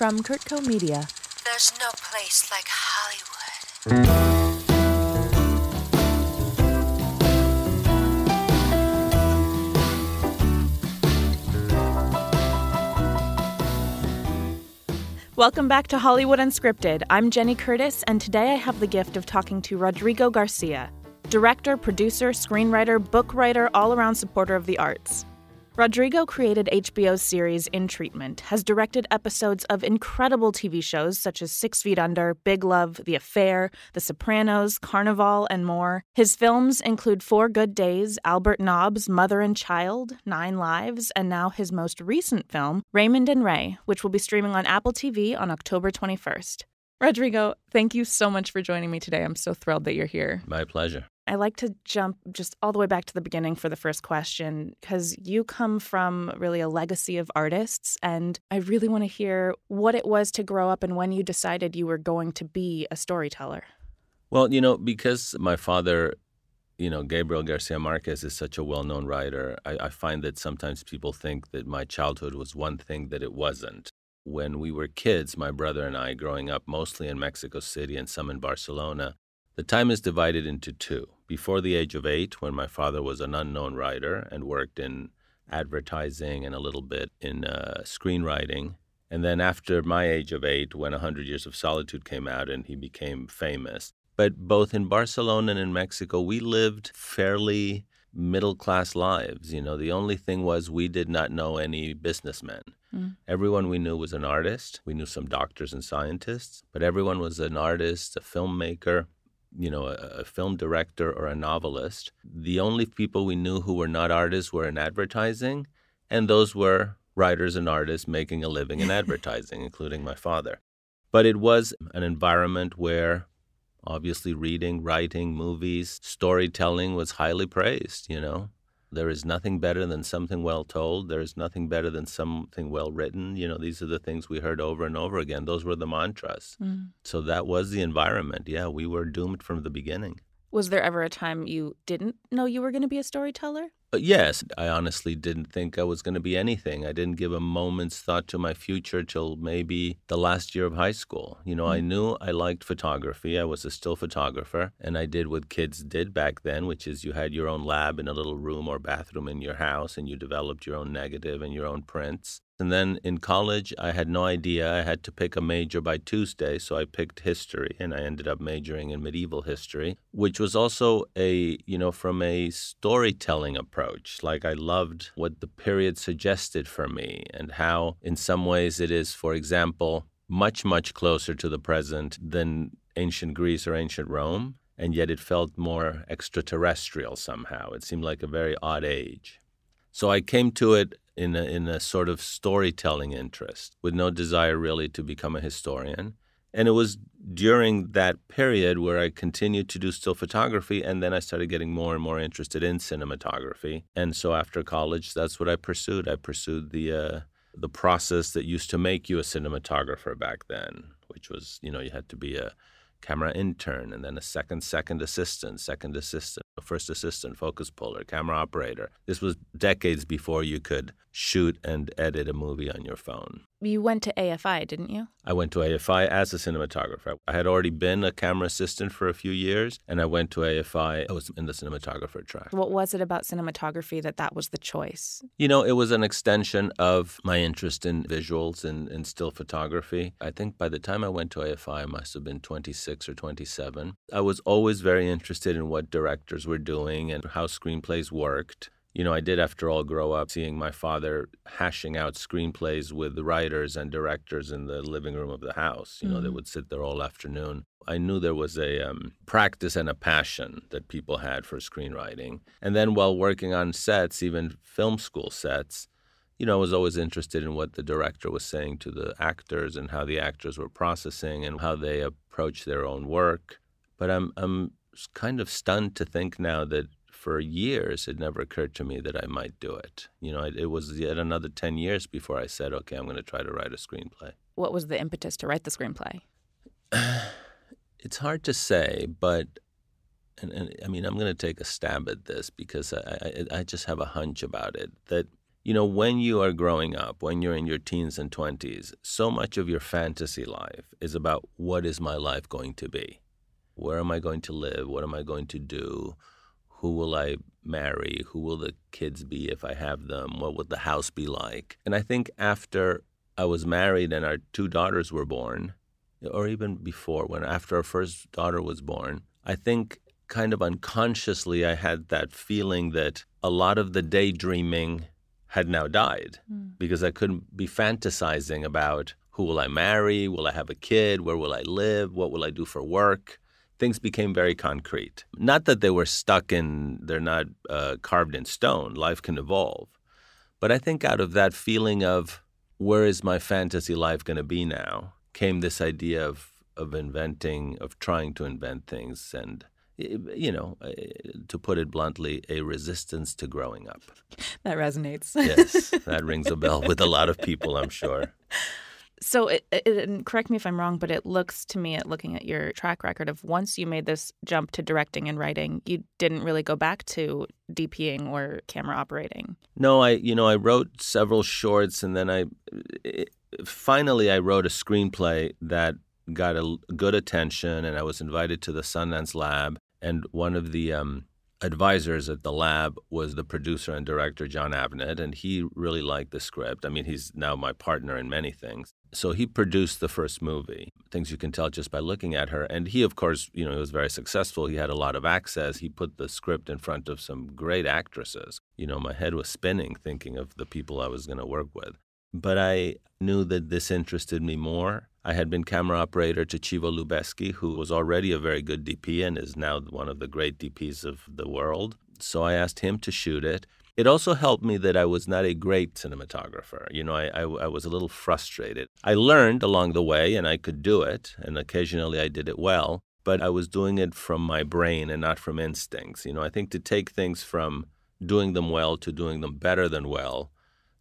From Kurtco Media. There's no place like Hollywood. Welcome back to Hollywood Unscripted. I'm Jenny Curtis, and today I have the gift of talking to Rodrigo Garcia, director, producer, screenwriter, book writer, all around supporter of the arts. Rodrigo created HBO's series In Treatment, has directed episodes of incredible TV shows such as Six Feet Under, Big Love, The Affair, The Sopranos, Carnival, and more. His films include Four Good Days, Albert Nobbs, Mother and Child, Nine Lives, and now his most recent film, Raymond and Ray, which will be streaming on Apple TV on October 21st. Rodrigo, thank you so much for joining me today. I'm so thrilled that you're here. My pleasure. I like to jump just all the way back to the beginning for the first question because you come from really a legacy of artists. And I really want to hear what it was to grow up and when you decided you were going to be a storyteller. Well, you know, because my father, you know, Gabriel Garcia Marquez is such a well known writer, I, I find that sometimes people think that my childhood was one thing that it wasn't. When we were kids, my brother and I, growing up mostly in Mexico City and some in Barcelona, the time is divided into two. Before the age of eight, when my father was an unknown writer and worked in advertising and a little bit in uh, screenwriting. And then after my age of eight, when A Hundred Years of Solitude came out and he became famous. But both in Barcelona and in Mexico, we lived fairly middle class lives. You know, the only thing was we did not know any businessmen. Mm. Everyone we knew was an artist. We knew some doctors and scientists, but everyone was an artist, a filmmaker, you know, a, a, film director or a novelist. The only people we knew who were not artists were in advertising, and those were writers and artists making a living in advertising, including my father. But it was an environment where obviously reading, writing, movies, storytelling was highly praised, you know. There is nothing better than something well told. There is nothing better than something well written. You know, these are the things we heard over and over again. Those were the mantras. Mm. So that was the environment. Yeah, we were doomed from the beginning. Was there ever a time you didn't know you were going to be a storyteller? Uh, yes, I honestly didn't think I was going to be anything. I didn't give a moment's thought to my future till maybe the last year of high school. You know, mm-hmm. I knew I liked photography. I was a still photographer, and I did what kids did back then, which is you had your own lab in a little room or bathroom in your house, and you developed your own negative and your own prints. And then in college, I had no idea. I had to pick a major by Tuesday, so I picked history, and I ended up majoring in medieval history, which was also a, you know, from a storytelling approach. Like I loved what the period suggested for me and how, in some ways, it is, for example, much, much closer to the present than ancient Greece or ancient Rome, and yet it felt more extraterrestrial somehow. It seemed like a very odd age. So I came to it in a, in a sort of storytelling interest with no desire really to become a historian. And it was during that period where I continued to do still photography, and then I started getting more and more interested in cinematography. And so after college, that's what I pursued. I pursued the uh, the process that used to make you a cinematographer back then, which was you know you had to be a camera intern, and then a second second assistant, second assistant, first assistant, focus puller, camera operator. This was decades before you could shoot and edit a movie on your phone. You went to AFI, didn't you? I went to AFI as a cinematographer. I had already been a camera assistant for a few years, and I went to AFI. I was in the cinematographer track. What was it about cinematography that that was the choice? You know, it was an extension of my interest in visuals and, and still photography. I think by the time I went to AFI, I must have been 26 or 27. I was always very interested in what directors were doing and how screenplays worked you know, I did, after all, grow up seeing my father hashing out screenplays with writers and directors in the living room of the house. You know, mm-hmm. they would sit there all afternoon. I knew there was a um, practice and a passion that people had for screenwriting. And then while working on sets, even film school sets, you know, I was always interested in what the director was saying to the actors and how the actors were processing and how they approached their own work. But I'm, I'm kind of stunned to think now that for years, it never occurred to me that I might do it. You know, it, it was yet another 10 years before I said, okay, I'm going to try to write a screenplay. What was the impetus to write the screenplay? it's hard to say, but and, and, I mean, I'm going to take a stab at this because I, I, I just have a hunch about it that you know, when you are growing up, when you're in your teens and 20s, so much of your fantasy life is about what is my life going to be? Where am I going to live? What am I going to do? Who will I marry? Who will the kids be if I have them? What would the house be like? And I think after I was married and our two daughters were born, or even before, when after our first daughter was born, I think kind of unconsciously I had that feeling that a lot of the daydreaming had now died mm. because I couldn't be fantasizing about who will I marry? Will I have a kid? Where will I live? What will I do for work? Things became very concrete. Not that they were stuck in, they're not uh, carved in stone. Life can evolve. But I think out of that feeling of where is my fantasy life going to be now came this idea of, of inventing, of trying to invent things and you know, uh, to put it bluntly, a resistance to growing up. That resonates. yes, that rings a bell with a lot of people, I'm sure. So, it, it, correct me if I'm wrong, but it looks to me, at looking at your track record, of once you made this jump to directing and writing, you didn't really go back to DPing or camera operating. No, I, you know, I wrote several shorts, and then I, it, finally, I wrote a screenplay that got a good attention, and I was invited to the Sundance Lab and one of the um, advisors at the lab was the producer and director Jon Avnet, and he really liked the script. I mean, he's now my partner in many things. So he produced the first movie, things you can tell just by looking at her. And he, of course, you know, he was very successful. He had a lot of access. He put the script in front of some great actresses. You know, my head was spinning thinking of the people I was going to work with. But I knew that this interested me more. I had been camera operator to Chivo Lubezki, who was already a very good DP and is now one of the great DPs of the world. So I asked him to shoot it. It also helped me that I was not a great cinematographer. You know, I, I, I, was a little frustrated. I learned along the way and I could do it, and occasionally I did it well, but I was doing it from my brain and not from instincts. You know, I think to take things from doing them well to doing them better than well,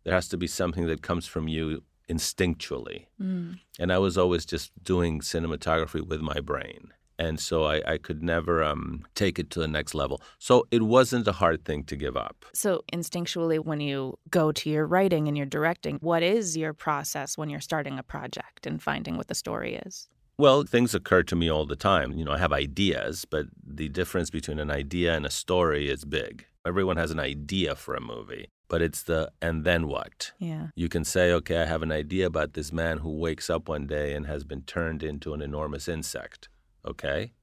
there has to be something that comes from you instinctually. Mm. And I was always just doing cinematography with my brain. And so I, I could never um, take it to the next level. So it wasn't a hard thing to give up. So, instinctually, when you go to your writing and your directing, what is your process when you're starting a project and finding what the story is? Well, things occur to me all the time. You know, I have ideas, but the difference between an idea and a story is big. Everyone has an idea for a movie but it's the and then what? Yeah. You can say, okay, I have an idea about this man who wakes up one day and has been turned into an enormous insect. Okay?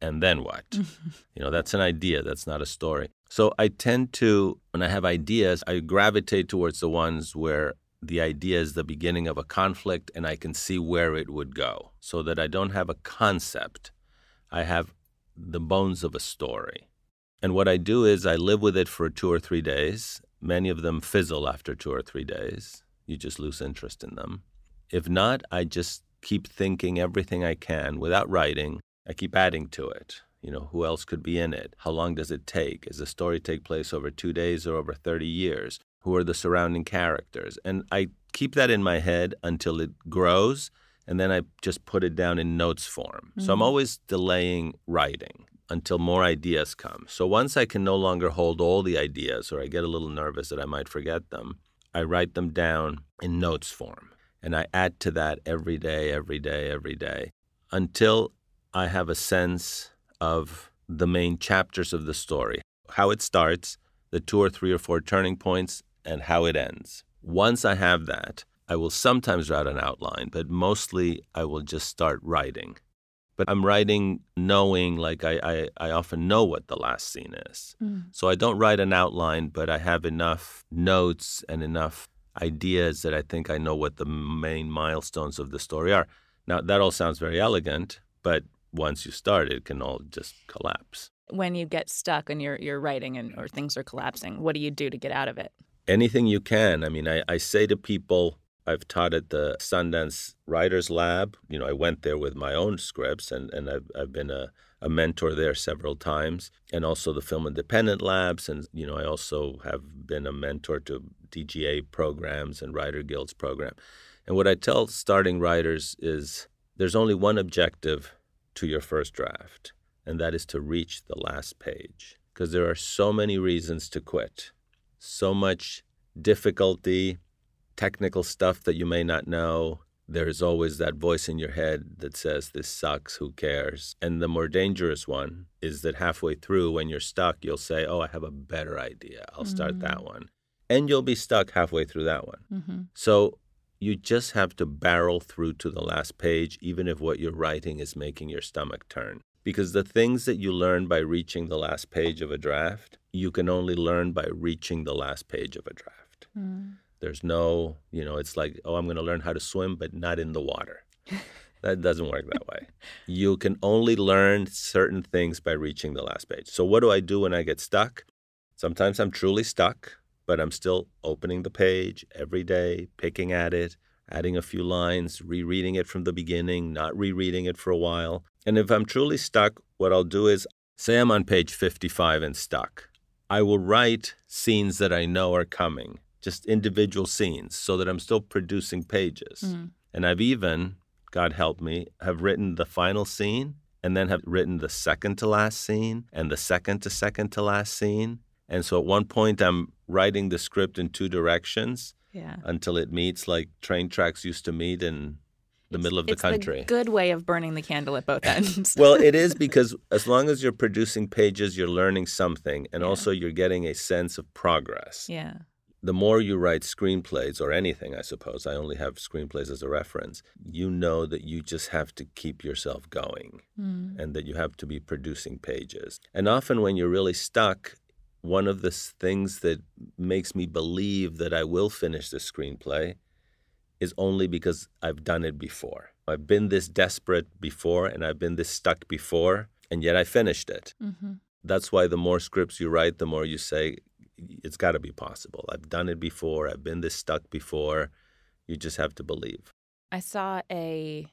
And then what? you know, that's an idea, that's not a story. So I tend to, when I have ideas, I gravitate towards the ones where the idea is the beginning of a conflict and I can see where it would go so that I don't have a concept. I have the bones of a story. And what I do is I live with it for two or three days Many of them fizzle after two or three days. You just lose interest in them. If not, I just keep thinking everything I can without writing. I keep adding to it. You know, who else could be in it? How long does it take? Does the story take place over two days or over 30 years? Who are the surrounding characters? And I keep that in my head until it grows, and then I just put it down in notes form. Mm-hmm. So I'm mm. always delaying writing until more ideas come. So once I can no longer hold all the ideas or I get a little nervous that I might forget them, I write them down in notes form. And I add to that every day, every day, every day until I have a sense of the main chapters of the story, how it starts, the two or three or four turning points, and how it ends. Once I have that, I will sometimes write an outline, but mostly I will just start writing but I'm writing knowing like I, I, I, often know what the last scene is. Mm. So I don't write an outline, but I have enough notes and enough ideas that I think I know what the main milestones of the story are. Now that all sounds very elegant, but once you start it can all just collapse. When you get stuck and you're you're writing and or things are collapsing, what do you do to get out of it? Anything you can. I mean I, I say to people I've taught at the Sundance Writers Lab. You know, I went there with my own scripts, and, and I've, I've been a, a mentor there several times, and also the Film Independent Labs. And, you know, I also have been a mentor to DGA programs and Writer Guilds program. And what I tell starting writers is there's only one objective to your first draft, and that is to reach the last page. Because there are so many reasons to quit, so much difficulty, technical stuff that you may not know, there's always that voice in your head that says, This sucks, who cares? And the more dangerous one is that halfway through, when you're stuck, you'll say, Oh, I have a better idea. I'll start Mm. that one. And you'll be stuck halfway through that one. Mm-hmm. So you just have to barrel through to the last page, even if what you're writing is making your stomach turn. Because the things that you learn by reaching the last page of a draft, you can only learn by reaching the last page of a draft. There's no, you know, it's like, oh, I'm going to learn how to swim, but not in the water. that doesn't work that way. You can only learn certain things by reaching the last page. So, what do I do when I get stuck? Sometimes I'm truly stuck, but I'm still opening the page every day, picking at it, adding a few lines, rereading it from the beginning, not rereading it for a while. And if I'm truly stuck, what I'll do is say I'm on page 55 and stuck. I will write scenes that I know are coming, just individual scenes, so that I'm still producing pages. Mm-hmm. And I've even, God help me, have written the final scene and then have written the second to last scene and the second to second to last scene. And so at one point, I'm writing the script in two directions Yeah. until it meets like train tracks used to meet in the middle of the it's country. good way of burning the candle at both ends. well, it is because as long as you're producing pages, you're learning something, and Yeah. also you're getting a sense of progress. yeah. The more you write screenplays or anything, I suppose, I only have screenplays as a reference, you know that you just have to keep yourself going and that you have to be producing pages. And often when you're really stuck, one of the things that makes me believe that I will finish the screenplay is only because I've done it before. I've been this desperate before and I've been this stuck before, and yet I finished it. Mm-hmm. That's why the more scripts you write, the more you say, it's got to be possible. I've done it before. I've been this stuck before. You just have to believe. I saw a,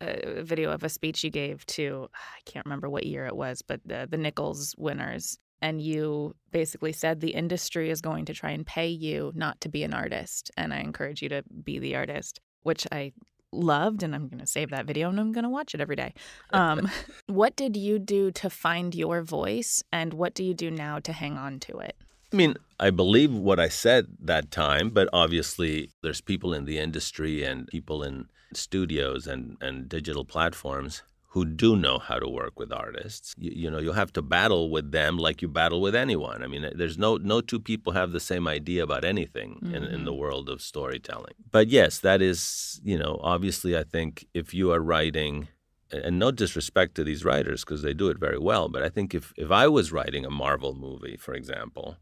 a video of a speech you gave to I can't remember what year it was, but the the Nichols winners, and you basically said the industry is going to try and pay you not to be an artist, and I encourage you to be the artist, which I loved, and I'm going to save that video and I'm going to watch it every day. Um, what did you do to find your voice, and what do you do now to hang on to it? I mean, I believe what I said that time, but obviously there's people in the industry and people in studios and, and digital platforms who do know how to work with artists. You, you know, you'll have to battle with them like you battle with anyone. I mean, there's no no two people have the same idea about anything in, in the mm-hmm. world of storytelling. But yes, that is, you know, obviously I think if you are writing and no disrespect to these writers because they do it very well, but I think if, if I was writing a Marvel movie, for example,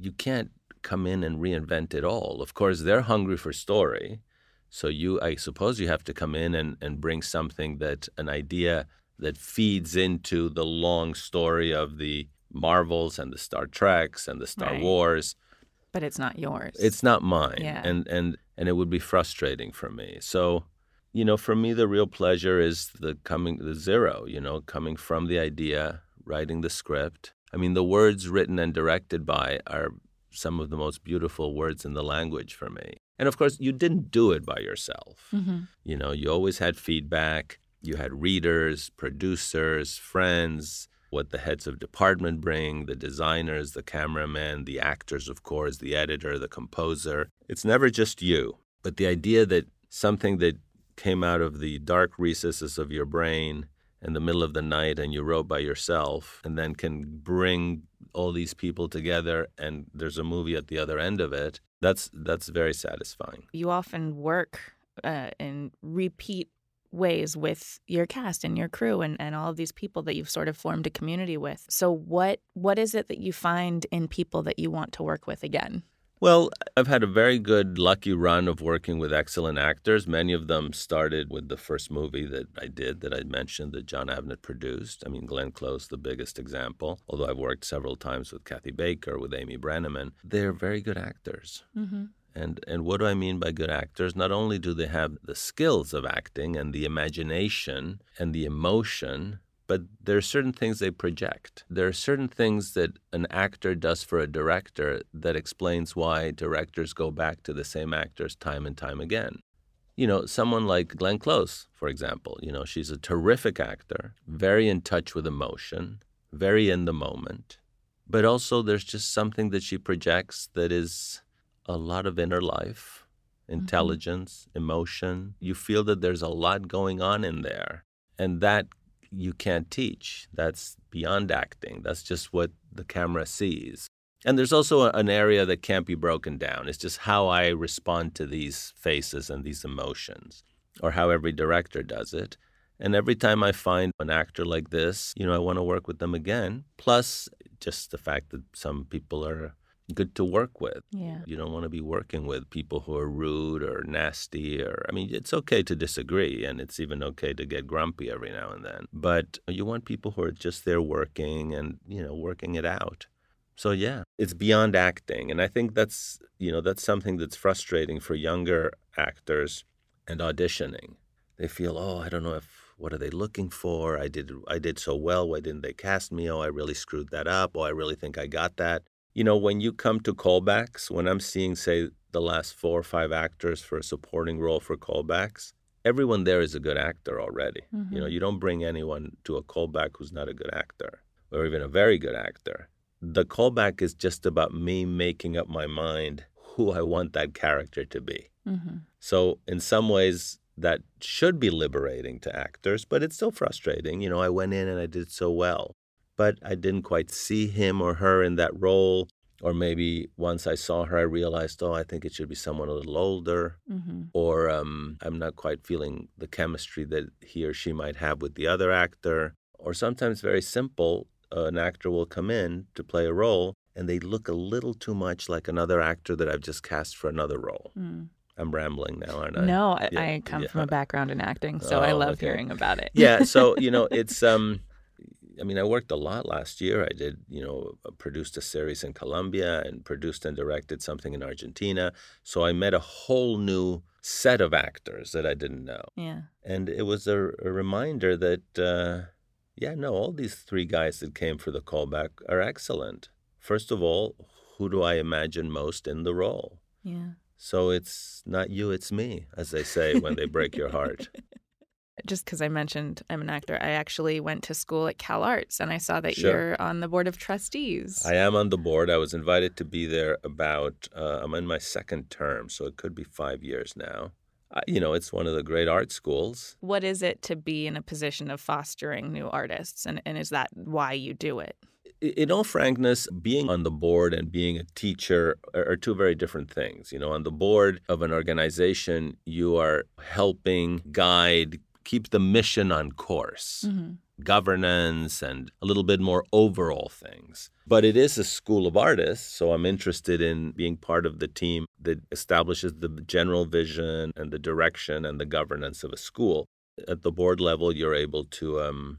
you can't come in and reinvent it all. Of course, they're hungry for story. So you I suppose you have to come in and, and bring something that an idea that feeds into the long story of the Marvels and the Star Treks and the Star Right. Wars But it's not yours. it's not mine Yeah. and and and it would be frustrating for me so you know for me the real pleasure is the coming the zero you know coming from the idea writing the script i mean the words written and directed by are some of the most beautiful words in the language for me and of course you didn't do it by yourself hmm you know, you always had feedback. You had readers, producers, friends, what the heads of department bring, the designers, the cameraman, the actors, of course, the editor, the composer. It's never just you. But the idea that something that came out of the dark recesses of your brain in the middle of the night and you wrote by yourself and then can bring all these people together and there's a movie at the other end of it that's that's very satisfying you often work uh, in repeat ways with your cast and your crew and, and all of these people that you've sort of formed a community with. So what what is it that you find in people that you want to work with again? Well, I've had a very good, lucky run of working with excellent actors. Many of them started with the first movie that I did that I mentioned that Jon Avnet produced. I mean, Glenn Close, the biggest example, although I've worked several times with Kathy Baker, with Amy Brenneman. They're very good actors. Mm-hmm. And, and what do I mean by good actors? Not only do they have the skills of acting and the imagination and the emotion, but there are certain things they project. There are certain things that an actor does for a director that explains why directors go back to the same actors time and time again. You know, someone like Glenn Close, for example, you know, she's a terrific actor, very in touch with emotion, very in the moment. But also, there's just something that she projects that is a lot of inner life, mm-hmm. intelligence, emotion. You feel that there's a lot going on in there. And that you can't teach. That's beyond acting. That's just what the camera sees. And there's also an area that can't be broken down. It's just how I respond to these faces and these emotions, or how every director does it. And every time I find an actor like this, you know, I want to work with them again. Plus, just the fact that some people are good to work with. Yeah. You don't want to be working with people who are rude or nasty or I mean it's okay to disagree and it's even okay to get grumpy every now and then. But you want people who are just there working and, you know, working it out. So yeah, it's beyond acting and I think that's, you know, that's something that's frustrating for younger actors and auditioning. They feel, "Oh, I don't know if what are they looking for? I did I did so well. Why didn't they cast me? Oh, I really screwed that up. Oh, I really think I got that." You know, when you come to callbacks, when I'm seeing, say, the last four or five actors for a supporting role for callbacks, everyone there is a good actor already. Mm-hmm. You know, you don't bring anyone to a callback who's not a good actor or even a very good actor. The callback is just about me making up my mind who I want that character to be. Mm-hmm. So, in some ways, that should be liberating to actors, but it's still frustrating. You know, I went in and I did so well but I didn't quite see him or her in that role. Or maybe once I saw her, I realized, oh, I think it should be someone a little older. Mm-hmm. Or um, I'm not quite feeling the chemistry that he or she might have with the other actor. Or sometimes, very simple, uh, an actor will come in to play a role and they look a little too much like another actor that I've just cast for another role. Mm. I'm rambling now, aren't I? No, yeah, I come yeah. from a background in acting, so oh, I love okay. hearing about it. yeah, so you know, it's um, I mean, I worked a lot last year. I did, you know, uh, produced a series in Colombia and produced and directed something in Argentina. So I met a whole new set of actors that I didn't know. Yeah. And it was a, a reminder that, uh, yeah, no, all these three guys that came for the callback are excellent. First of all, who do I imagine most in the role? Yeah. So it's not you, it's me, as they say when they break your heart. just because I mentioned I'm an actor, I actually went to school at Cal Arts and I saw that sure. you're on the board of trustees. I am on the board. I was invited to be there about, uh, I'm in my second term, so it could be five years now. Uh, you know, it's one of the great art schools. What is it to be in a position of fostering new artists? And, and is that why you do it? in all frankness, being on the board and being a teacher are, two very different things. You know, on the board of an organization, you are helping guide, keep the mission on course. Mm-hmm. Governance and a little bit more overall things. But it is a school of artists, so I'm interested in being part of the team that establishes the general vision and the direction and the governance of a school. At the board level, you're able to um,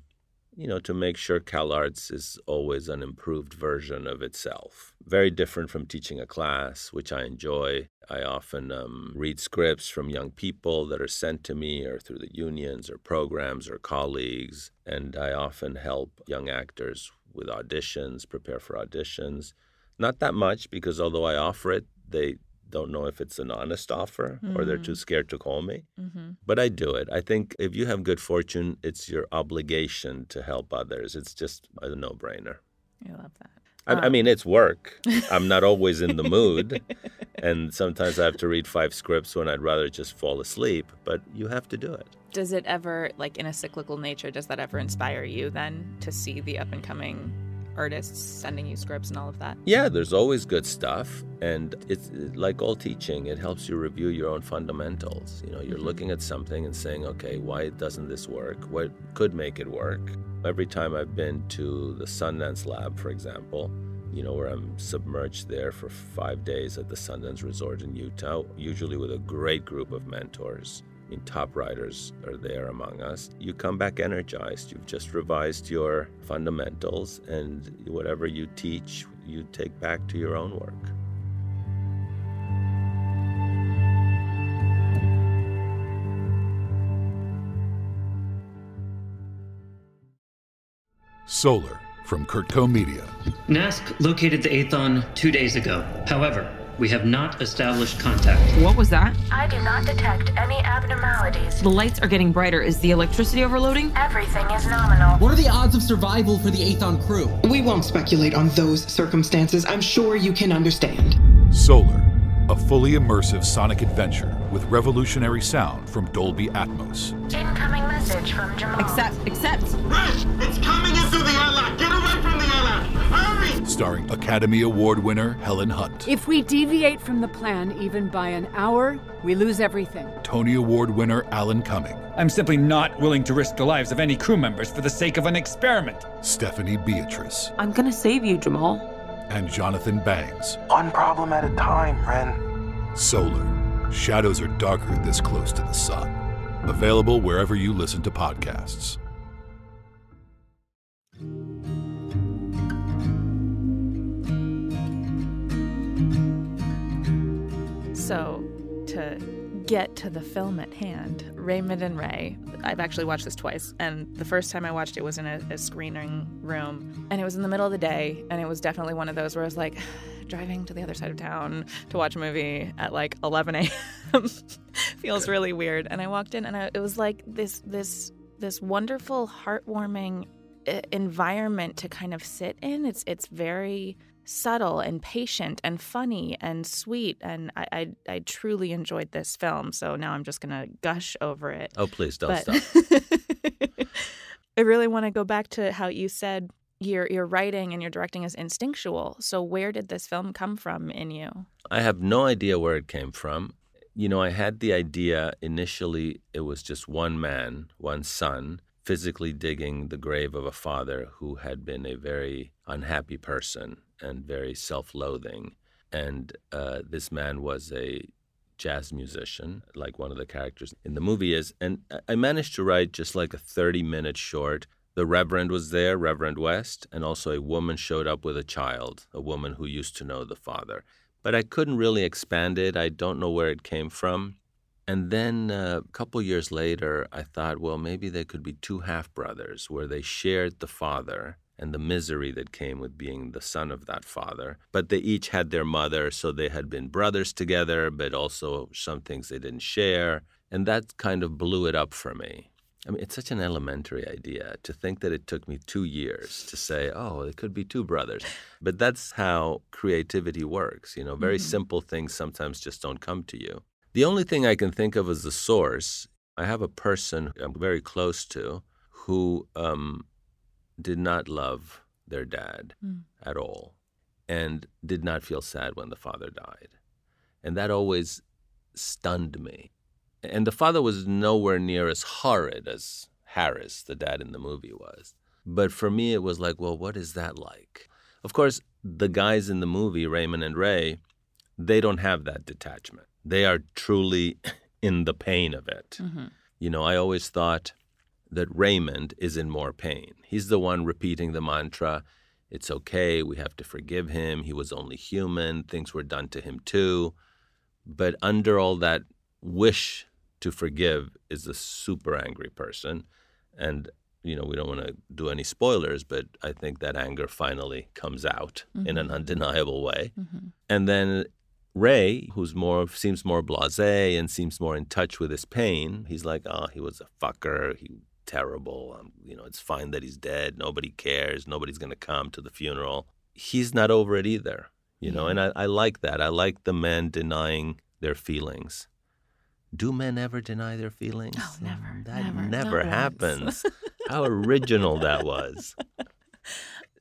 you know, to make sure CalArts is always an improved version of itself. Very different from teaching a class, which I enjoy. I often um, read scripts from young people that are sent to me or through the unions or programs or colleagues, and I often help young actors with auditions, prepare for auditions. Not that much because although I offer it, they don't know if it's an honest offer mm-hmm. or they're too mm. scared to call me. Mm-hmm. But I do it. I think if you have good fortune, it's your obligation to help others. It's just a no brainer. I love that. I, um, I, mean, it's work. I'm not always in the mood. and sometimes I have to read five scripts when I'd rather just fall asleep, but you have to do it. Does it ever, like in a cyclical nature, does that ever inspire you then to see the up and coming artists sending you scripts and all of that? Yeah, there's always good stuff. And it's like all teaching, it helps you review your own fundamentals. You know, you're mm-hmm. looking at something and saying, okay, why doesn't this work? What could make it work? Every time I've been to the Sundance Lab, for example, you know, where I'm submerged there for five days at the Sundance Resort in Utah, usually with a great group of mentors. I mean, top writers are there among us. You come back energized. You've just revised your fundamentals, and whatever you teach, you take back to your own work. Solar from Kurtco Media. NASC located the Aethon two days ago. However, we have not established contact. What was that? I do not detect any abnormalities. The lights are getting brighter. Is the electricity overloading? Everything is nominal. What are the odds of survival for the Aethon crew? We won't speculate on those circumstances. I'm sure you can understand. Solar, a fully immersive sonic adventure with revolutionary sound from Dolby Atmos. Incoming message from Jamal. Accept, accept. Starring Academy Award winner Helen Hunt, If we deviate from the plan even by an hour, we lose everything. Tony Award winner Alan Cumming, I'm simply not willing to risk the lives of any crew members for the sake of an experiment. Stephanie Beatriz, I'm gonna save you, Jamal. and Jonathan Banks. One problem at a time, Ren. Solar. Shadows are darker this close to the sun. Available wherever you listen to podcasts. So, to get to the film at hand, Raymond and Ray, I've actually watched this twice, and the first time I watched it was in a, a screening room, and it was in the middle of the day, and it was definitely one of those where I was like, driving to the other side of town to watch a movie at like 11 a.m. feels really weird. And I walked in, and I, it was like this this this wonderful, heartwarming uh, environment to kind of sit in. It's it's very subtle and patient and funny and sweet, and I I, I truly enjoyed this film. So now I'm just gonna gush over it. Oh, please don't But- stop. I really want to go back to how you said your your writing and your directing is instinctual. So where did this film come from in you? I have no idea where it came from. You know, I had the idea initially, it was just one man, one son, physically digging the grave of a father who had been a very unhappy person and very self loathing. And uh, this man was a jazz musician, like one of the characters in the movie is. And I- managed to write just like a 30 minute short. The Reverend was there, Reverend West, and also a woman showed up with a child, a woman who used to know the father. But I couldn't really expand it. I don't know where it came from. And then uh, a couple years later, I thought, well, maybe there could be two half brothers where they shared the father and the misery that came with being the son of that father. But they each had their mother, so they had been brothers together, but also some things they didn't share. And that kind of blew it up for me. I mean, it's such an elementary idea to think that it took me two years to say, oh, it could be two brothers. But that's how creativity works. You know, very simple things sometimes just don't come to you. The only thing I can think of as the source, I have a person I'm very close to who um, did not love their dad hmm. at all and did not feel sad when the father died. And that always stunned me. And the father was nowhere near as horrid as Harris, the dad in the movie, was. But for me, it was like, well, what is that like? Of course, the guys in the movie, Raymond and Ray, they don't have that detachment. They are truly in the pain of it. Mm-hmm. You know, I always thought that Raymond is in more pain. He's the one repeating the mantra it's okay, we have to forgive him, he was only human, things were done to him too. But under all that wish to forgive is a super angry person. And, you know, we don't want to do any spoilers, but I think that anger finally comes out in an mm-hmm. undeniable way. Mm-hmm. And then Ray, who's more seems more blasé and seems more in touch with his pain, he's like, oh, he was a fucker. He terrible. Um, you know, it's fine that he's dead. Nobody cares. Nobody's gonna come to the funeral. He's not over it either. You know, and I, I like that. I like the men denying their feelings. Do men ever deny their feelings? Oh, never, That never, never happens. How original that was.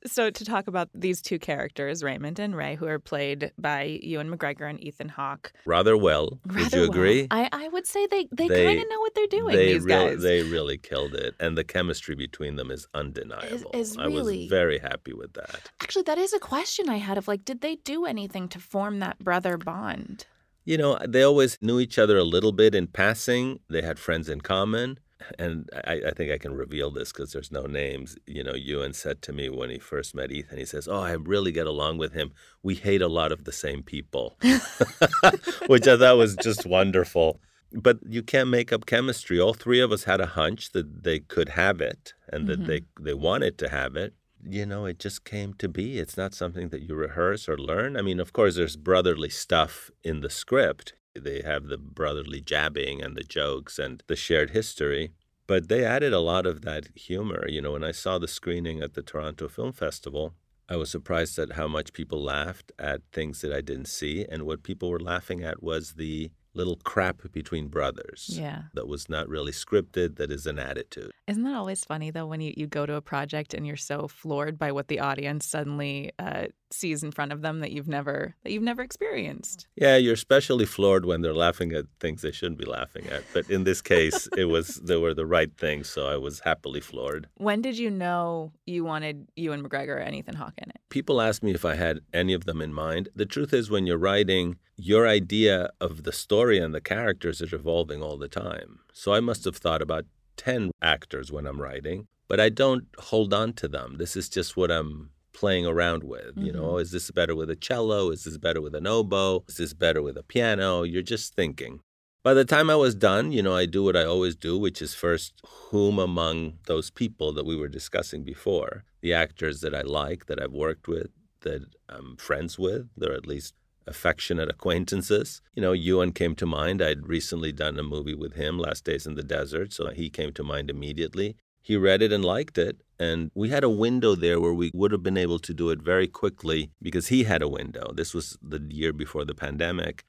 So to talk about these two characters, Raymond and Ray, who are played by Ewan McGregor and Ethan Hawke. Rather well. Would you well. agree? I, I would say they, they, They- kind of know what they're doing, they these real- guys. they really killed it, and the chemistry between them is undeniable. is I really- was very happy with that. Actually, that is a question I had of like, did they do anything to form that brother bond? You know, they always knew each other a little bit in passing. They had friends in common. And I, I think I can reveal this because there's no names. You know, Ewan said to me when he first met Ethan, he says, Oh, I really get along with him. We hate a lot of the same people, which I thought was just wonderful. But you can't make up chemistry. All three of us had a hunch that they could have it and that they, mm-hmm. they wanted to have it. You know, it just came to be. It's not something that you rehearse or learn. I mean, of course, there's brotherly stuff in the script. They have the brotherly jabbing and the jokes and the shared history. But they added a lot of that humor. You know, when I saw the screening at the Toronto Film Festival, I was surprised at how much people laughed at things that I didn't see. And what people were laughing at was the little crap between brothers. Yeah. That was not really scripted, that is an attitude. Isn't that always funny though when you, you go to a project and you're so floored by what the audience suddenly uh, sees in front of them that you've never that you've never experienced? Yeah, you're especially floored when they're laughing at things they shouldn't be laughing at. But in this case, it was they were the right things, so I was happily floored. When did you know you wanted Ewan McGregor and Ethan Hawke in it? People ask me if I had any of them in mind. The truth is when you're writing, your idea of the story and the characters is evolving all the time. So I must have thought about 10 actors when I'm writing, but I don't hold on to them. This is just what I'm playing around with. Mm-hmm. You know, is this better with a cello? Is this better with an oboe? Is this better with a piano? You're just thinking. By the time I was done, you know, I do what I always do, which is first whom among those people that we were discussing before, the actors that I like, that I've worked with, that I'm friends with, they're at least affectionate acquaintances. You know, Ewan came to mind. I'd recently done a movie with him, Last Days in the Desert, so he came to mind immediately. He read it and liked it, and we had a window there where we would have been able to do it very quickly because he had a window. This was the year before the pandemic.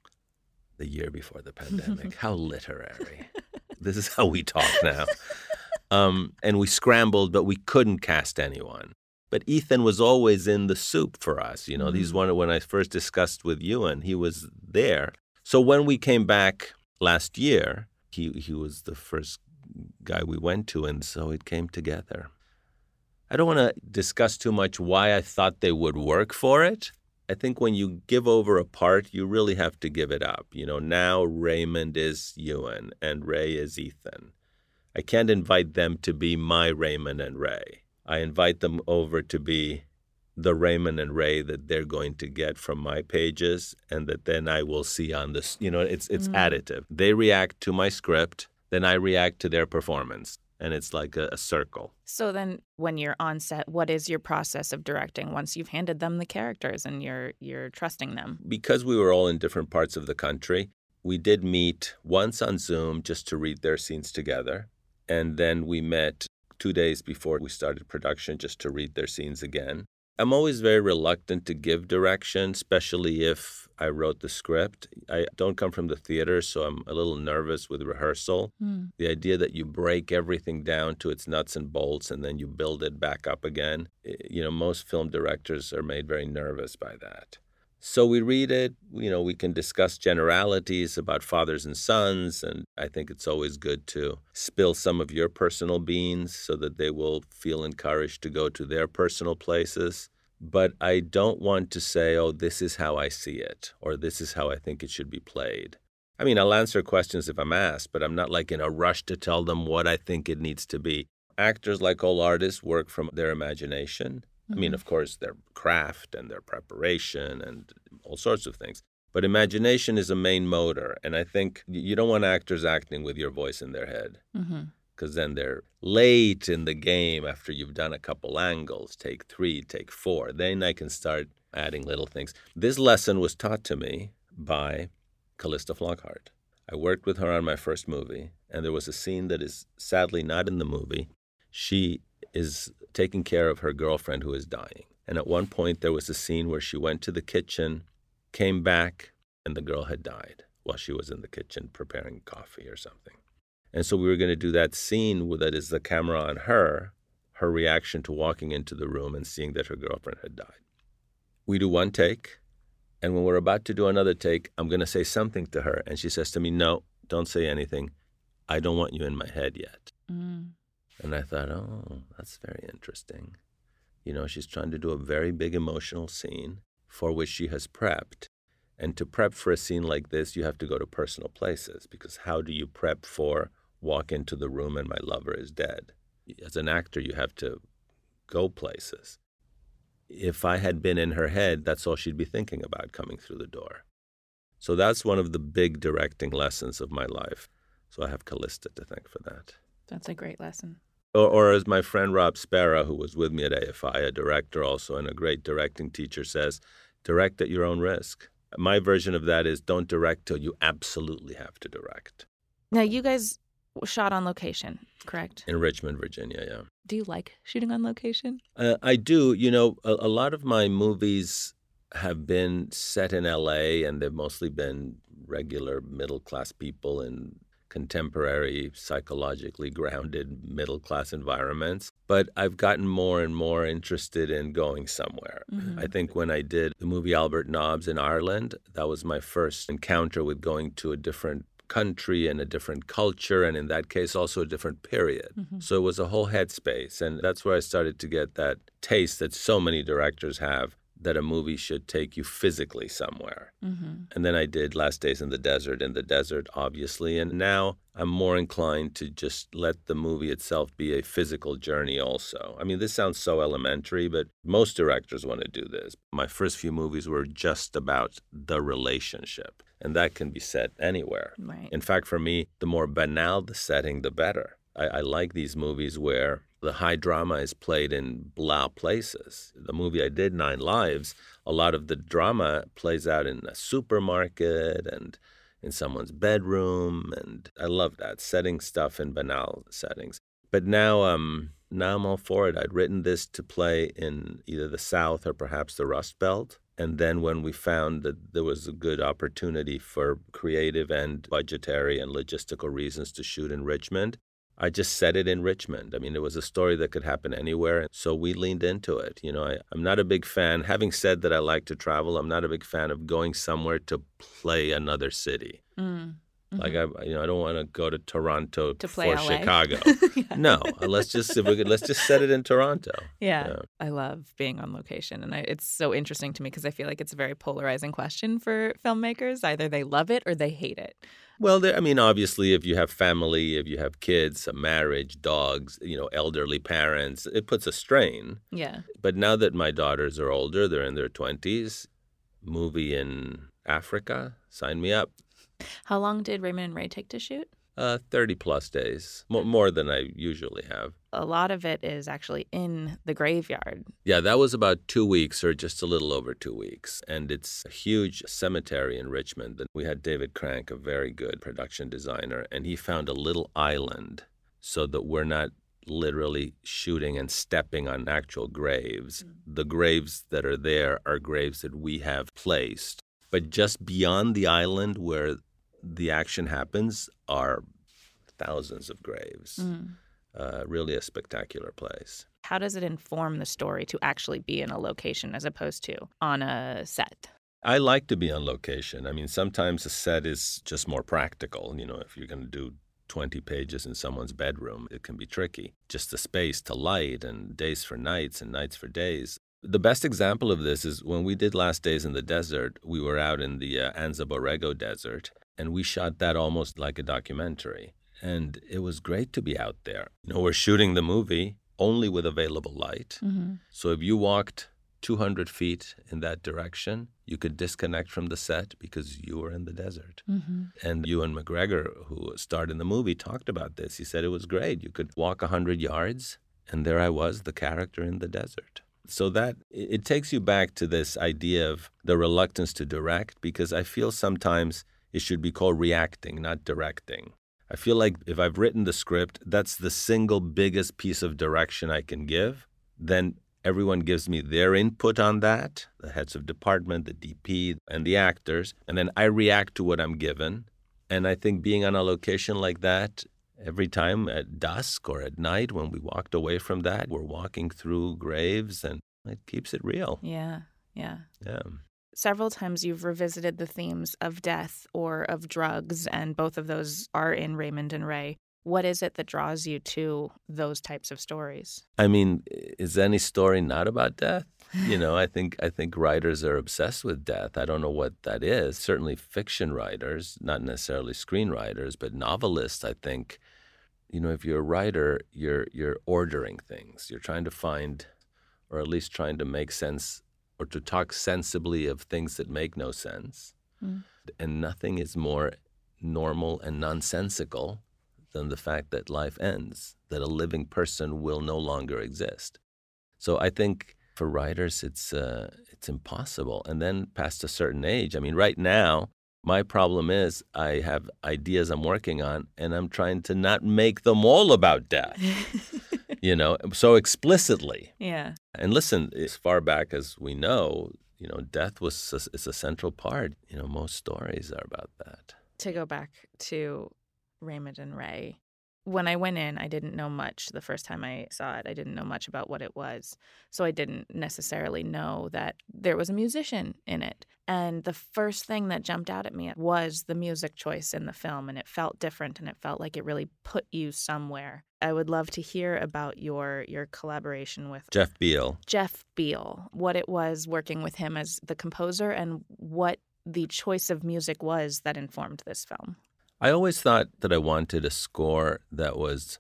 The year before the pandemic. how literary. this is how we talk now. Um, and we scrambled, but we couldn't cast anyone. But Ethan was always in the soup for us. You know, mm-hmm. he's one when I first discussed with Ewan, he was there. So when we came back last year, he he was the first guy we went to, and so it came together. I don't want to discuss too much why I thought they would work for it. I think when you give over a part, you really have to give it up. You know, now Raymond is Ewan and Ray is Ethan. I can't invite them to be my Raymond and Ray. I invite them over to be the Raymond and Ray that they're going to get from my pages and that then I will see on this. You know, it's it's mm. additive. They react to my script, then I react to their performance. And it's like a, a, circle. So then when you're on set, what is your process of directing once you've handed them the characters and you're you're trusting them? Because we were all in different parts of the country, we did meet once on Zoom just to read their scenes together. And then we met two days before we started production just to read their scenes again. I'm always very reluctant to give direction, especially if I wrote the script. I don't come from the theater, so I'm a little nervous with rehearsal. Mm. The idea that you break everything down to its nuts and bolts and then you build it back up again, you know, most film directors are made very nervous by that. So we read it, you know, we can discuss generalities about fathers and sons, and I think it's always good to spill some of your personal beans so that they will feel encouraged to go to their personal places. But I don't want to say, oh, this is how I see it, or this is how I think it should be played. I mean, I'll answer questions if I'm asked, but I'm not like in a rush to tell them what I think it needs to be. Actors, like all artists, work from their imagination. I mean, mm-hmm. of course, their craft and their preparation and all sorts of things. But imagination is a main motor. And I think you don't want actors acting with your voice in their head. Because mm-hmm. then they're late in the game after you've done a couple angles, take three, take four. Then I can start adding little things. This lesson was taught to me by Calista Flockhart. I worked with her on my first movie, and there was a scene that is sadly not in the movie. She is taking care of her girlfriend who is dying. And at one point, there was a scene where she went to the kitchen, came back, and the girl had died while she was in the kitchen preparing coffee or something. And so we were going to do that scene that is the camera on her, her reaction to walking into the room and seeing that her girlfriend had died. We do one take, and when we're about to do another take, I'm going to say something to her. And she says to me, No, don't say anything. I don't want you in my head yet. Mm. And I thought, oh, that's very interesting. You know, she's trying to do a very big emotional scene for which she has prepped. And to prep for a scene like this, you have to go to personal places because how do you prep for walk into the room and my lover is dead? As an actor, you have to go places. If I had been in her head, that's all she'd be thinking about coming through the door. So that's one of the big directing lessons of my life. So I have Calista to thank for that. That's a great lesson. Or, or, as my friend Rob Spera, who was with me at AFI, a director also and a great directing teacher, says, direct at your own risk. My version of that is don't direct till you absolutely have to direct. Now, you guys shot on location, correct? In Richmond, Virginia, yeah. Do you like shooting on location? Uh, I do. You know, a, a lot of my movies have been set in LA and they've mostly been regular middle class people in contemporary, psychologically grounded middle class environments. But I've gotten more and more interested in going somewhere. Mm-hmm. I think when I did the movie Albert Nobbs in Ireland, that was my first encounter with going to a different country and a different culture, and in that case, also a different period. Mm-hmm. So it was a whole headspace. And that's where I started to get that taste that so many directors have that a movie should take you physically somewhere. Mm-hmm. And then I did Last Days in the Desert, in the desert, obviously. And now I'm more inclined to just let the movie itself be a physical journey, also. I mean, this sounds so elementary, but most directors want to do this. My first few movies were just about the relationship, and that can be set anywhere. Right. In fact, for me, the more banal the setting, the better. I, I like these movies where the high drama is played in blah places. The movie I did, Nine Lives, a lot of the drama plays out in a supermarket and in someone's bedroom, and I love that setting stuff in banal settings. But now, um, now I'm all for it. I'd written this to play in either the South or perhaps the Rust Belt. And then when we found that there was a good opportunity for creative and budgetary and logistical reasons to shoot in Richmond, I just said it in Richmond. I mean, it was a story that could happen anywhere. And So we leaned into it. You know, I, am not a big fan, having said that I like to travel, I'm not a big fan of going somewhere to play another city. Mm. Mm-hmm. Like I, you know, I don't want to go to Toronto to play for LA. Chicago. yeah. No, let's just if we could, let's just set it in Toronto. Yeah, yeah. I love being on location, and I, it's so interesting to me because I feel like it's a very polarizing question for filmmakers. Either they love it or they hate it. Well, there, I mean, obviously, if you have family, if you have kids, a marriage, dogs, you know, elderly parents, it puts a strain. Yeah. But now that my daughters are older, they're in their twenties. Movie in Africa, sign me up. How long did Raymond and Ray take to shoot? Uh, 30 plus days, more, more than I usually have. A lot of it is actually in the graveyard. Yeah, that was about two weeks or just a little over two weeks. And it's a huge cemetery in Richmond. We had David Crank, a very good production designer, and he found a little island so that we're not literally shooting and stepping on actual graves. Mm-hmm. The graves that are there are graves that we have placed. But just beyond the island where the action happens are thousands of graves. Mm. Uh, really a spectacular place. How does it inform the story to actually be in a location as opposed to on a set? I like to be on location. I mean, sometimes a set is just more practical. You know, if you're going to do 20 pages in someone's bedroom, it can be tricky. Just the space to light and days for nights and nights for days. The best example of this is when we did Last Days in the Desert, we were out in the uh, Anza Borrego Desert, and we shot that almost like a documentary. And it was great to be out there. You know, we're shooting the movie only with available light. Mm-hmm. So if you walked 200 feet in that direction, you could disconnect from the set because you were in the desert. Mm-hmm. And Ewan McGregor, who starred in the movie, talked about this. He said it was great. You could walk 100 yards, and there I was, the character in the desert. So that it takes you back to this idea of the reluctance to direct because I feel sometimes it should be called reacting, not directing. I feel like if I've written the script, that's the single biggest piece of direction I can give. Then everyone gives me their input on that the heads of department, the DP, and the actors. And then I react to what I'm given. And I think being on a location like that, every time at dusk or at night when we walked away from that, we're walking through graves and it keeps it real. Yeah, yeah. Yeah. Several times you've revisited the themes of death or of drugs, and both of those are in Raymond and Ray. What is it that draws you to those types of stories? I mean, is any story not about death? You know, I think I think writers are obsessed with death. I don't know what that is. Certainly fiction writers, not necessarily screenwriters, but novelists, I think, you know, if you're a writer, you're you're ordering things. You're trying to find or at least trying to make sense or to talk sensibly of things that make no sense. Mm. And nothing is more normal and nonsensical than the fact that life ends, that a living person will no longer exist. So I think for writers, it's uh, it's impossible. And then past a certain age, I mean, right now, My problem is I have ideas I'm working on and I'm trying to not make them all about death. you know, so explicitly. Yeah. And listen, as far back as we know, you know, death was a, is a central part. You know, most stories are about that. To go back to Raymond and Ray, when I went in, I didn't know much the first time I saw it. I didn't know much about what it was. So I didn't necessarily know that there was a musician in it. And the first thing that jumped out at me was the music choice in the film. And it felt different and it felt like it really put you somewhere. I would love to hear about your your collaboration with Jeff Beal. Jeff Beal, what it was working with him as the composer and what the choice of music was that informed this film. I always thought that I wanted a score that was.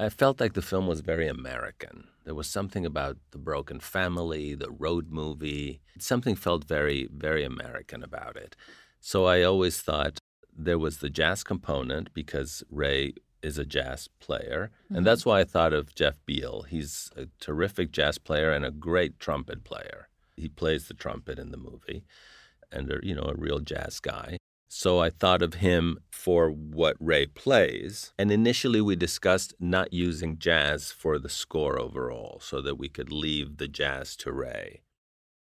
I felt like the film was very American. There was something about the broken family, the road movie. Something felt very, very American about it. So I always thought there was the jazz component because Ray is a jazz player. Mm-hmm. And that's why I thought of Jeff Beal. He's a terrific jazz player and a great trumpet player. He plays the trumpet in the movie and, a, you know, a real jazz guy. So I thought of him for what Ray plays. And initially, we discussed not using jazz for the score overall so that we could leave the jazz to Ray.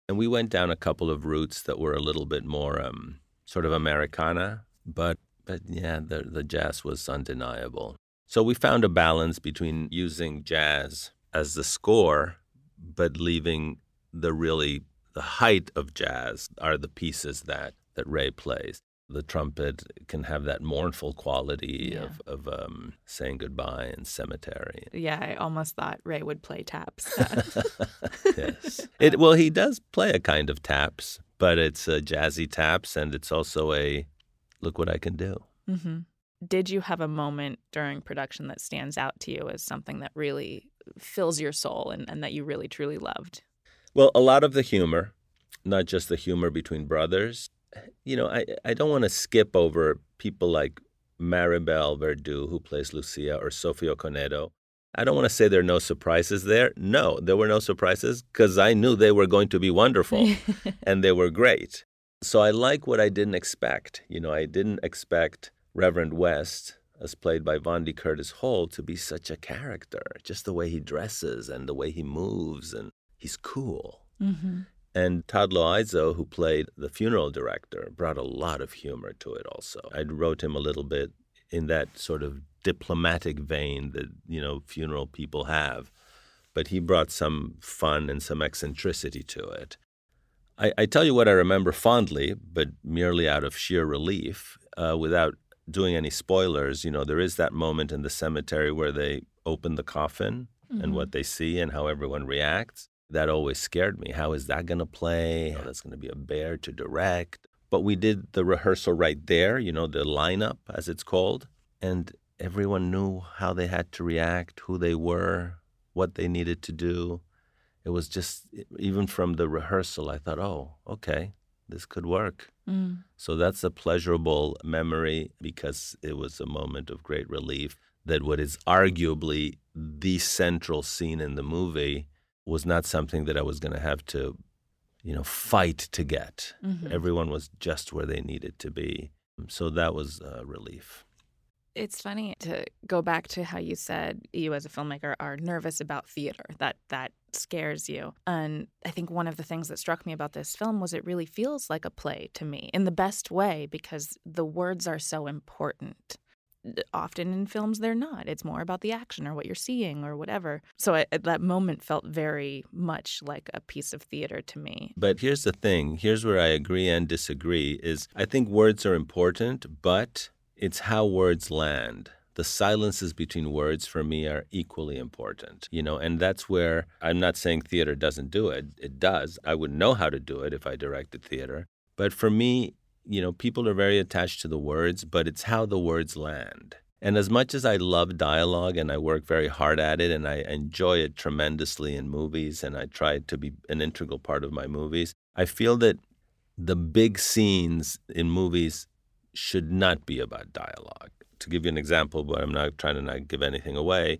And we went down a couple of routes that were a little bit more um, sort of Americana, but, but yeah, the, the jazz was undeniable. So we found a balance between using jazz as the score, but leaving the really the height of jazz are the pieces that, that Ray plays the trumpet can have that mournful quality yeah. of, of um, saying goodbye in cemetery. Yeah, I almost thought Ray would play taps. yes. It, well, he does play a kind of taps, but it's a jazzy taps, and it's also a look what I can do. Mm-hmm. Did you have a moment during production that stands out to you as something that really fills your soul and, and that you really truly loved? Well, a lot of the humor, not just the humor between brothers, you know, I, I don't want to skip over people like Maribel Verdú, who plays Lucia, or Sophie Okonedo. I don't want to say there are no surprises there. No, there were no surprises because I knew they were going to be wonderful and they were great. So I like what I didn't expect. You know, I didn't expect Reverend West, as played by Vondie Curtis Hall, to be such a character. Just the way he dresses and the way he moves, and he's cool. Mm-hmm. And Todd Louiso, who played the funeral director, brought a lot of humor to it also. I wrote him a little bit in that sort of diplomatic vein that, you know, funeral people have. But he brought some fun and some eccentricity to it. I, I tell you what I remember fondly, but merely out of sheer relief, uh, without doing any spoilers. You know, there is that moment in the cemetery where they open the coffin mm-hmm. and what they see and how everyone reacts that always scared me. How is that going to play? How that's going to be a bear to direct? But we did the rehearsal right there, you know, the lineup, as it's called. And everyone knew how they had to react, who they were, what they needed to do. It was just, even from the rehearsal, I thought, oh, okay, this could work. Mm. So that's a pleasurable memory because it was a moment of great relief that what is arguably the central scene in the movie was not something that I was going to have to, you know, fight to get. Mm-hmm. Everyone was just where they needed to be. So that was a relief. It's funny to go back to how you said you as a filmmaker are nervous about theater. That that scares you. And I think one of the things that struck me about this film was it really feels like a play to me in the best way because the words are so important often in films they're not. It's more about the action or what you're seeing or whatever. So I, that moment felt very much like a piece of theater to me. But here's the thing. Here's where i agree and disagree is i think words are important but it's how words land. The silences between words for me are equally important you know and that's where i'm not saying theater doesn't do it. It does. I would know how to do it if i directed theater. But for me you know, people are very attached to the words, but it's how the words land. And as much as I love dialogue and I work very hard at it and I enjoy it tremendously in movies and I try to be an integral part of my movies, I feel that the big scenes in movies should not be about dialogue. To give you an example, but I'm not trying to not give anything away,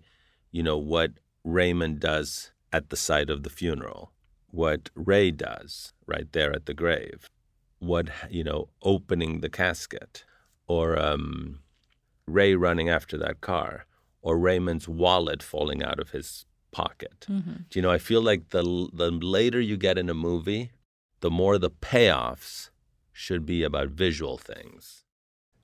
you know, what Raymond does at the site of the funeral, what Ray does right there at the grave what you know, opening the casket, or um, Ray running after that car, or Raymond's wallet falling out of his pocket. Mm-hmm. Do you know? I feel like the the later you get in a movie, the more the payoffs should be about visual things.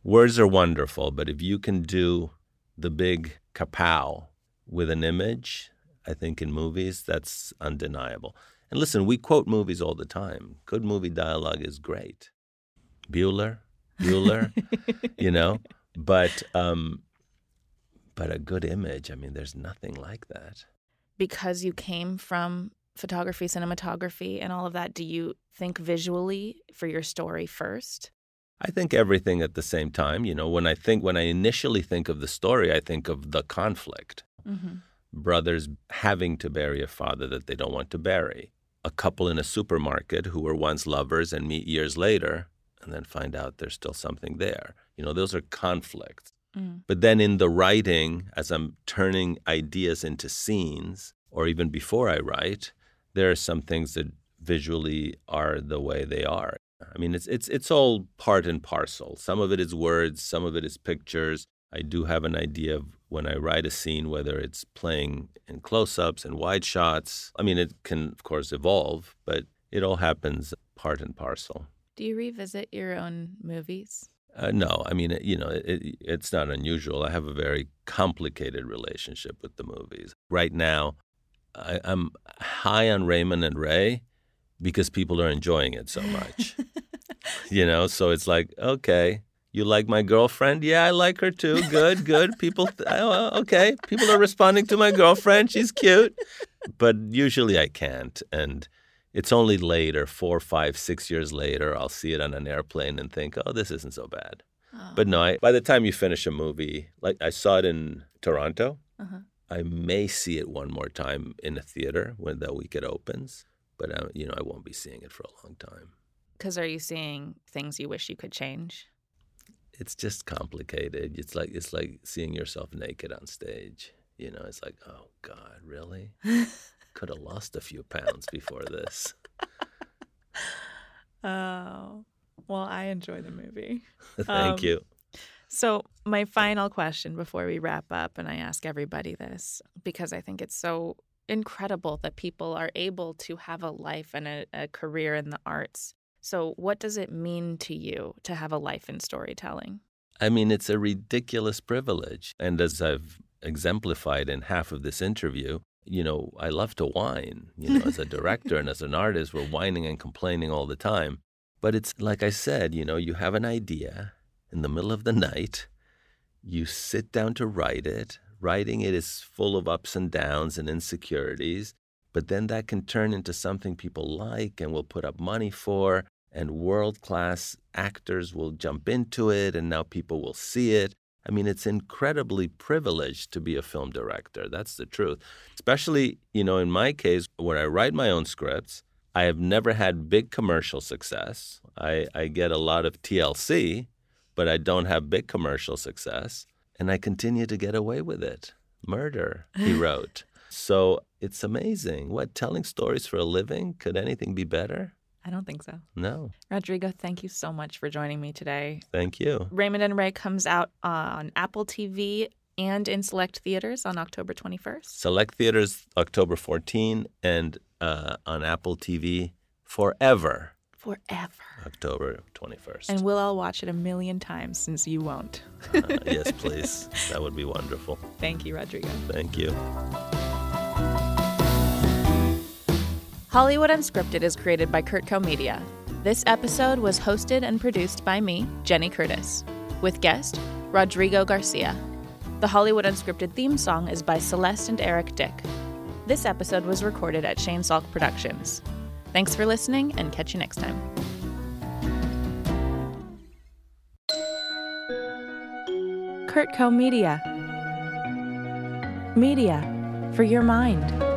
Words are wonderful, but if you can do the big kapow with an image, I think in movies that's undeniable. And listen, we quote movies all the time. Good movie dialogue is great. Bueller, Bueller, you know, but um, but a good image. I mean, there's nothing like that. Because you came from photography, cinematography, and all of that, do you think visually for your story first? I think everything at the same time. You know, when I think, when I initially think of the story, I think of the conflict. Mm-hmm. Brothers having to bury a father that they don't want to bury. A couple in a supermarket who were once lovers and meet years later and then find out there's still something there. You know, those are conflicts. Mm. But then in the writing, as I'm turning ideas into scenes, or even before I write, there are some things that visually are the way they are. I mean, it's it's it's all part and parcel. Some of it is words, some of it is pictures. I do have an idea of when I write a scene, whether it's playing in close-ups and wide shots. I mean, it can of course evolve, but it all happens part and parcel. Do you revisit your own movies? Uh, no, I mean, you know, it, it's not unusual. I have a very complicated relationship with the movies. Right now, I, I'm high on Raymond and Ray because people are enjoying it so much. you know, so it's like, okay, you like my girlfriend? Yeah, I like her too. Good, good. People, oh, okay, people are responding to my girlfriend. She's cute. But usually I can't. And it's only later, four, five, six years later, I'll see it on an airplane and think, oh, this isn't so bad. Oh. But no, I, by the time you finish a movie, like I saw it in Toronto, Uh-huh. I may see it one more time in a theater when the week it opens. But uh, you know, I won't be seeing it for a long time. Because are you seeing things you wish you could change? It's just complicated. It's like it's like seeing yourself naked on stage. You know, it's like, oh God, really? Could have lost a few pounds before this. Oh, well, I enjoy the movie. Thank Um, you. So, my final question before we wrap up, and I ask everybody this because I think it's so incredible that people are able to have a life and a, a career in the arts. So, what does it mean to you to have a life in storytelling? I mean, it's a ridiculous privilege. And as I've exemplified in half of this interview, you know, I love to whine. You know, as a director and as an artist, we're whining and complaining all the time. But it's like I said, you know, you have an idea in the middle of the night, you sit down to write it. Writing it is full of ups and downs and insecurities, but then that can turn into something people like and will put up money for, and world class actors will jump into it, and now people will see it. I mean, it's incredibly privileged to be a film director. That's the truth. Especially, you know, in my case, where I write my own scripts, I have never had big commercial success. I, I get a lot of TLC, but I don't have big commercial success. And I continue to get away with it. Murder, he wrote. So it's amazing. What, telling stories for a living? Could anything be better? I don't think so. No. Rodrigo, thank you so much for joining me today. Thank you. Raymond and Ray comes out on Apple TV and in select theaters on October 21st. Select theaters October 14 and uh, on Apple TV forever. Forever. October 21st. And we'll all watch it a million times since you won't. uh, yes, please. That would be wonderful. Thank you, Rodrigo. Thank you. Hollywood Unscripted is created by Kurtco Media. This episode was hosted and produced by me, Jenny Curtis, with guest Rodrigo Garcia. The Hollywood Unscripted theme song is by Celeste and Eric Dick. This episode was recorded at Shane Salk Productions. Thanks for listening and catch you next time. Kurtco Media. Media for your mind.